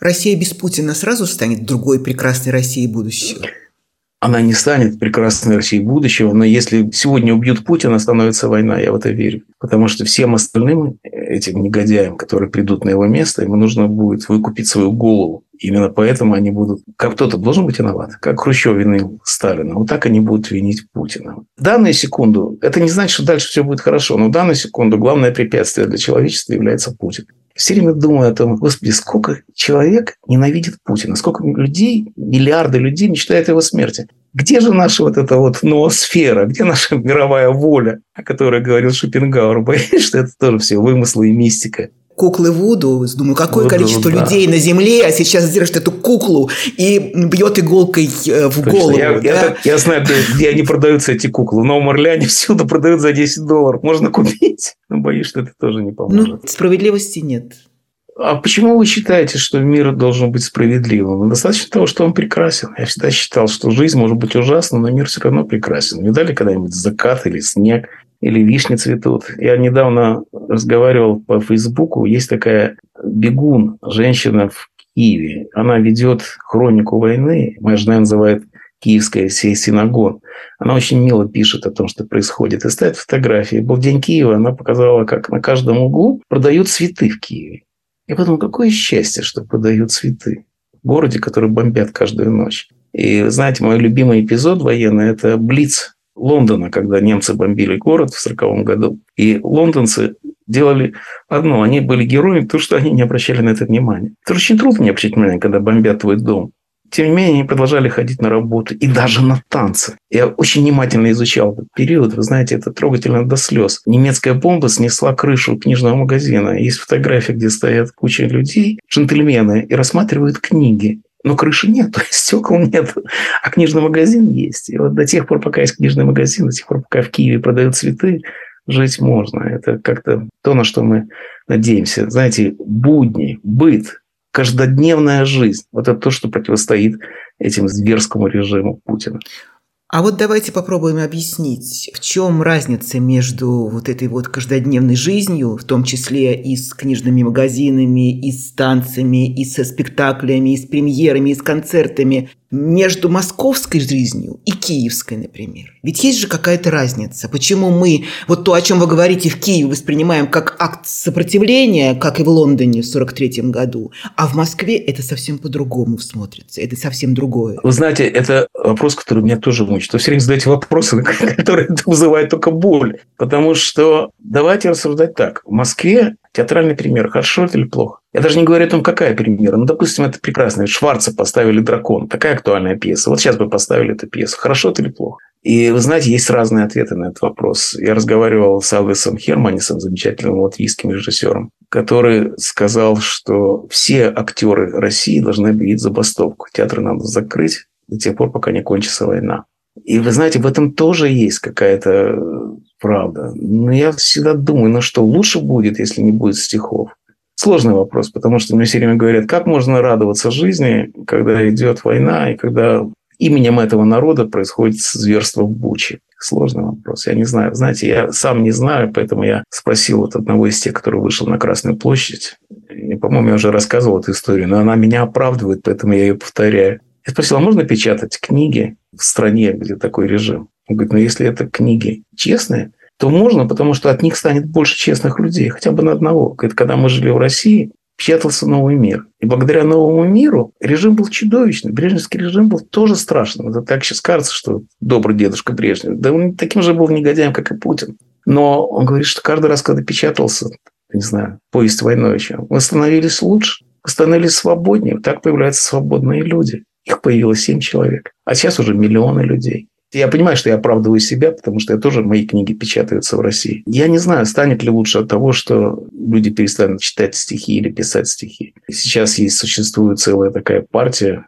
Россия без Путина сразу станет другой прекрасной Россией будущего? она не станет прекрасной Россией будущего, но если сегодня убьют Путина, становится война, я в это верю. Потому что всем остальным этим негодяям, которые придут на его место, ему нужно будет выкупить свою голову. Именно поэтому они будут... Как кто-то должен быть виноват. Как Хрущев винил Сталина. Вот так они будут винить Путина. В данную секунду, это не значит, что дальше все будет хорошо, но в данную секунду главное препятствие для человечества является Путин все время думаю о том, господи, сколько человек ненавидит Путина, сколько людей, миллиарды людей мечтают о его смерти. Где же наша вот эта вот ноосфера, где наша мировая воля, о которой говорил Шопенгауэр? (laughs) Боюсь, что это тоже все вымыслы и мистика куклы Вуду. Думаю, какое Вуду, количество да. людей на Земле а сейчас держит эту куклу и бьет иголкой э, в Точно. голову. Я, да? я, я знаю, где, где они продаются, эти куклы. В Новом Орлеане (laughs) всюду продают за 10 долларов. Можно купить. (laughs) Но боюсь, что это тоже не поможет. Ну, справедливости нет. А почему вы считаете, что мир должен быть справедливым? Ну, достаточно того, что он прекрасен. Я всегда считал, что жизнь может быть ужасна, но мир все равно прекрасен. Видали когда-нибудь закат или снег? Или вишни цветут. Я недавно разговаривал по Фейсбуку, есть такая бегун, женщина в Киеве. Она ведет хронику войны, моя жена называет киевская синагон. Она очень мило пишет о том, что происходит, и ставит фотографии. Был день Киева, она показала, как на каждом углу продают цветы в Киеве. Я подумал, какое счастье, что продают цветы в городе, который бомбят каждую ночь. И знаете, мой любимый эпизод военный – это Блиц Лондона, когда немцы бомбили город в 1940 году. И лондонцы делали одно. Они были героями, потому что они не обращали на это внимания. Это очень трудно не обращать внимания, когда бомбят твой дом. Тем не менее, они продолжали ходить на работу и даже на танцы. Я очень внимательно изучал этот период. Вы знаете, это трогательно до слез. Немецкая бомба снесла крышу книжного магазина. Есть фотография, где стоят куча людей, джентльмены, и рассматривают книги но крыши нет, (laughs) то есть стекол нет, а книжный магазин есть. И вот до тех пор, пока есть книжный магазин, до тех пор, пока в Киеве продают цветы, жить можно. Это как-то то, на что мы надеемся. Знаете, будни, быт, каждодневная жизнь. Вот это то, что противостоит этим зверскому режиму Путина. А вот давайте попробуем объяснить, в чем разница между вот этой вот каждодневной жизнью, в том числе и с книжными магазинами, и с танцами, и со спектаклями, и с премьерами, и с концертами, между московской жизнью и киевской, например. Ведь есть же какая-то разница. Почему мы вот то, о чем вы говорите, в Киеве воспринимаем как акт сопротивления, как и в Лондоне в 43 году, а в Москве это совсем по-другому смотрится. Это совсем другое. Вы знаете, это вопрос, который меня тоже мучит. Вы все время задаете вопросы, которые вызывают только боль. Потому что давайте рассуждать так. В Москве Театральный пример. Хорошо это или плохо? Я даже не говорю о том, какая премьера. Ну, допустим, это прекрасно. Шварца поставили «Дракон». Такая актуальная пьеса. Вот сейчас бы поставили эту пьесу. Хорошо это или плохо? И вы знаете, есть разные ответы на этот вопрос. Я разговаривал с Алвесом Херманисом, замечательным латвийским режиссером, который сказал, что все актеры России должны объявить забастовку. Театры надо закрыть до тех пор, пока не кончится война. И вы знаете, в этом тоже есть какая-то правда. Но я всегда думаю, ну что, лучше будет, если не будет стихов. Сложный вопрос, потому что мне все время говорят, как можно радоваться жизни, когда идет война, и когда именем этого народа происходит зверство в Буче. Сложный вопрос. Я не знаю. Знаете, я сам не знаю, поэтому я спросил вот одного из тех, который вышел на Красную площадь. И, по-моему, я уже рассказывал эту историю, но она меня оправдывает, поэтому я ее повторяю. Я спросил, а можно печатать книги в стране, где такой режим? Он говорит, ну если это книги честные, то можно, потому что от них станет больше честных людей, хотя бы на одного. Говорит, когда мы жили в России, печатался новый мир. И благодаря новому миру режим был чудовищный. Брежневский режим был тоже страшным. Это так сейчас кажется, что добрый дедушка Брежнев. Да он таким же был негодяем, как и Путин. Но он говорит, что каждый раз, когда печатался, не знаю, повесть Войновича, мы становились лучше, мы становились свободнее. Так появляются свободные люди. Их появилось семь человек. А сейчас уже миллионы людей. Я понимаю, что я оправдываю себя, потому что я тоже, мои книги печатаются в России. Я не знаю, станет ли лучше от того, что люди перестанут читать стихи или писать стихи. Сейчас есть, существует целая такая партия,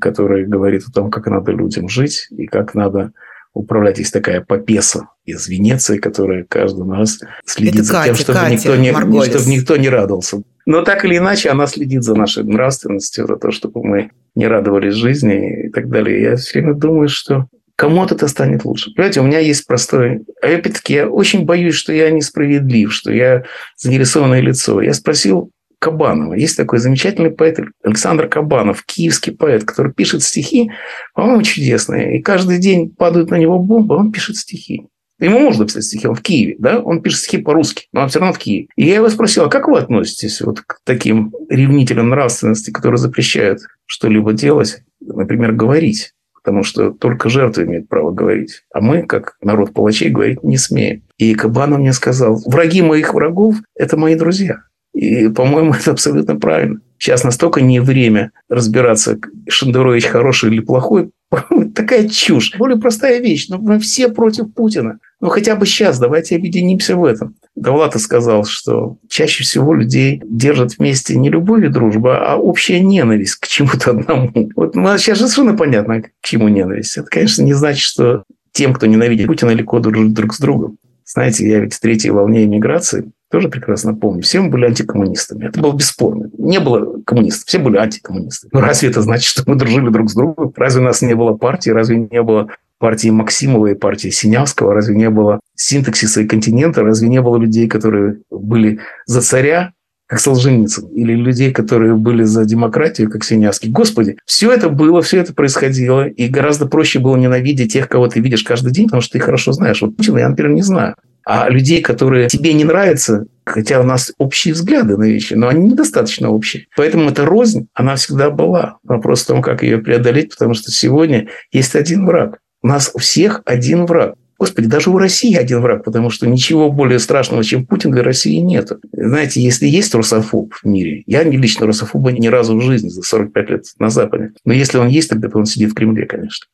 которая говорит о том, как надо людям жить и как надо управлять. Есть такая попеса из Венеции, которая каждый раз следит Это за Катя, тем, чтобы, Катя, никто не, чтобы никто не радовался. Но так или иначе, она следит за нашей нравственностью, за то, чтобы мы не радовались жизни и так далее. Я все время думаю, что кому-то это станет лучше. Понимаете, у меня есть простой... А опять-таки, я очень боюсь, что я несправедлив, что я заинтересованное лицо. Я спросил Кабанова. Есть такой замечательный поэт Александр Кабанов, киевский поэт, который пишет стихи, по-моему, чудесные. И каждый день падают на него бомбы, он пишет стихи. Ему можно писать стихи, он в Киеве, да, он пишет стихи по-русски, но он все равно в Киеве. И я его спросил, а как вы относитесь вот к таким ревнителям нравственности, которые запрещают что-либо делать, например, говорить? Потому что только жертвы имеют право говорить. А мы, как народ палачей, говорить не смеем. И Кабанов мне сказал, враги моих врагов – это мои друзья. И, по-моему, (laughs) это абсолютно правильно. Сейчас настолько не время разбираться, Шендерович хороший или плохой. (laughs) Такая чушь. Более простая вещь. Но мы все против Путина. Ну, хотя бы сейчас давайте объединимся в этом. Давлата сказал, что чаще всего людей держат вместе не любовь и дружба, а общая ненависть к чему-то одному. Вот ну, сейчас же совершенно понятно, к чему ненависть. Это, конечно, не значит, что тем, кто ненавидит Путина, легко дружить друг с другом. Знаете, я ведь в третьей волне иммиграции тоже прекрасно помню. Все мы были антикоммунистами. Это было бесспорно. Не было коммунистов, все были антикоммунисты. Ну, разве это значит, что мы дружили друг с другом? Разве у нас не было партии? Разве не было партии Максимова и партии Синявского? Разве не было синтаксиса и континента? Разве не было людей, которые были за царя, как Солженицын, или людей, которые были за демократию, как Синявский. Господи, все это было, все это происходило, и гораздо проще было ненавидеть тех, кого ты видишь каждый день, потому что ты их хорошо знаешь. Вот Путина я, например, не знаю. А людей, которые тебе не нравятся, хотя у нас общие взгляды на вещи, но они недостаточно общие. Поэтому эта рознь, она всегда была. Вопрос в том, как ее преодолеть, потому что сегодня есть один враг. У нас у всех один враг. Господи, даже у России один враг, потому что ничего более страшного, чем Путин, для России нет. Знаете, если есть русофоб в мире, я лично русофоба ни разу в жизни за 45 лет на Западе, но если он есть, тогда он сидит в Кремле, конечно.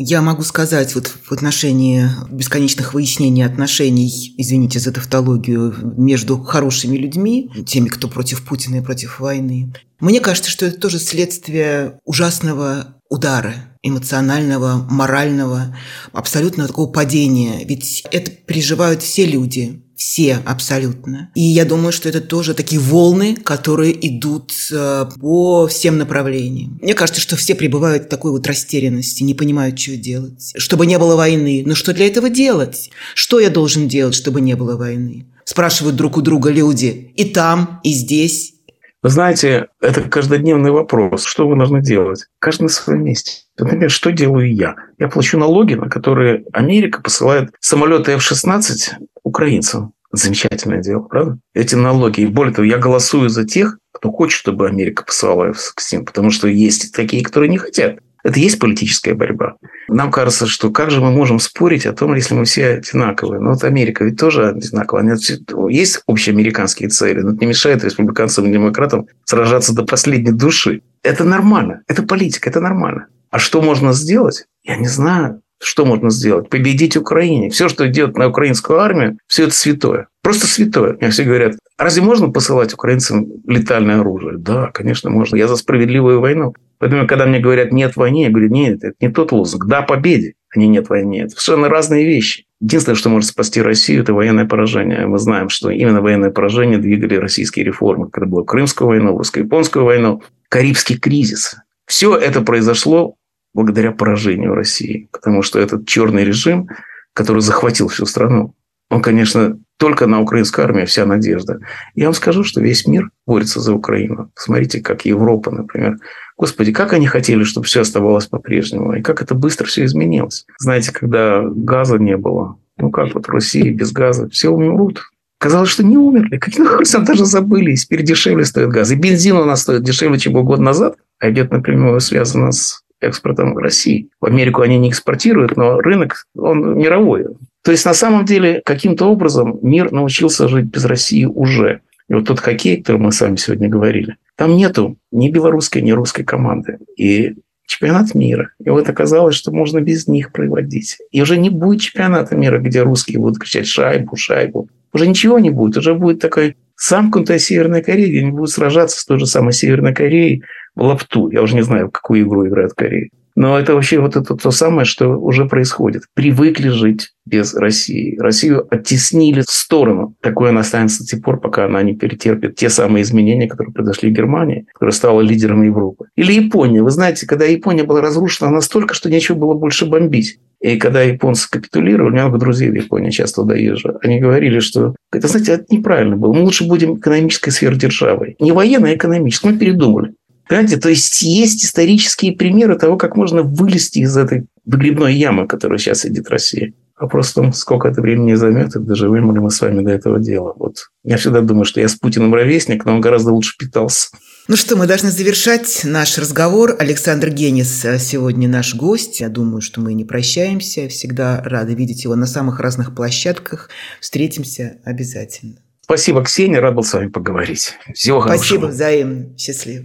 Я могу сказать вот в отношении бесконечных выяснений отношений, извините за тавтологию, между хорошими людьми, теми, кто против Путина и против войны. Мне кажется, что это тоже следствие ужасного удара эмоционального, морального, абсолютно такого падения. Ведь это переживают все люди, все абсолютно. И я думаю, что это тоже такие волны, которые идут э, по всем направлениям. Мне кажется, что все пребывают в такой вот растерянности, не понимают, что делать. Чтобы не было войны. Но что для этого делать? Что я должен делать, чтобы не было войны? Спрашивают друг у друга люди. И там, и здесь. Вы знаете, это каждодневный вопрос. Что вы должны делать? Каждый на своем месте. Например, что делаю я? Я плачу налоги, на которые Америка посылает самолеты F-16 украинцам. Замечательное дело, правда? Эти налоги. И более того, я голосую за тех, кто хочет, чтобы Америка посылала F-16, потому что есть такие, которые не хотят. Это есть политическая борьба. Нам кажется, что как же мы можем спорить о том, если мы все одинаковые. Ну, вот Америка ведь тоже одинаковая. Есть общеамериканские цели, но это не мешает республиканцам и демократам сражаться до последней души. Это нормально. Это политика, это нормально. А что можно сделать? Я не знаю. Что можно сделать? Победить Украине. Все, что идет на украинскую армию, все это святое. Просто святое. Мне все говорят, разве можно посылать украинцам летальное оружие? Да, конечно, можно. Я за справедливую войну. Поэтому, когда мне говорят «нет войне», я говорю, нет, это не тот лозунг. Да, победе, а не нет войне. Это совершенно разные вещи. Единственное, что может спасти Россию, это военное поражение. Мы знаем, что именно военное поражение двигали российские реформы. Когда была Крымскую войну, русско-японскую войну, Карибский кризис. Все это произошло благодаря поражению России. Потому что этот черный режим, который захватил всю страну, он, конечно, только на украинскую армию вся надежда. Я вам скажу, что весь мир борется за Украину. Смотрите, как Европа, например. Господи, как они хотели, чтобы все оставалось по-прежнему. И как это быстро все изменилось. Знаете, когда газа не было, ну как вот в России без газа, все умрут. Казалось, что не умерли. Каким образом даже забыли. Теперь дешевле стоит газ. И бензин у нас стоит дешевле, чем был год назад. А идет напрямую связано с экспортом в России. В Америку они не экспортируют, но рынок, он мировой. То есть, на самом деле, каким-то образом мир научился жить без России уже. И вот тот хоккей, о котором мы с вами сегодня говорили, там нету ни белорусской, ни русской команды. И чемпионат мира. И вот оказалось, что можно без них проводить. И уже не будет чемпионата мира, где русские будут кричать «шайбу, шайбу». Уже ничего не будет. Уже будет такой замкнутая Северная Корея, где они будут сражаться с той же самой Северной Кореей лапту. Я уже не знаю, в какую игру играют Кореи. Но это вообще вот это то самое, что уже происходит. Привыкли жить без России. Россию оттеснили в сторону. Такое она останется до тех пор, пока она не перетерпит те самые изменения, которые произошли в Германии, которая стала лидером Европы. Или Япония. Вы знаете, когда Япония была разрушена настолько, что нечего было больше бомбить. И когда японцы капитулировали, у меня много друзей в Японии часто езжу, они говорили, что это, знаете, это неправильно было. Мы лучше будем экономической сверхдержавой. Не военной, а экономической. Мы передумали. Понимаете, то есть есть исторические примеры того, как можно вылезти из этой выгребной ямы, в которой сейчас сидит Россия. Вопрос в том, сколько это времени займет, и доживем ли мы с вами до этого дела. Вот. Я всегда думаю, что я с Путиным ровесник, но он гораздо лучше питался. Ну что, мы должны завершать наш разговор. Александр Генис сегодня наш гость. Я думаю, что мы не прощаемся. Всегда рады видеть его на самых разных площадках. Встретимся обязательно. Спасибо, Ксения. Рад был с вами поговорить. Всего хорошего. Спасибо взаимно. Счастливо.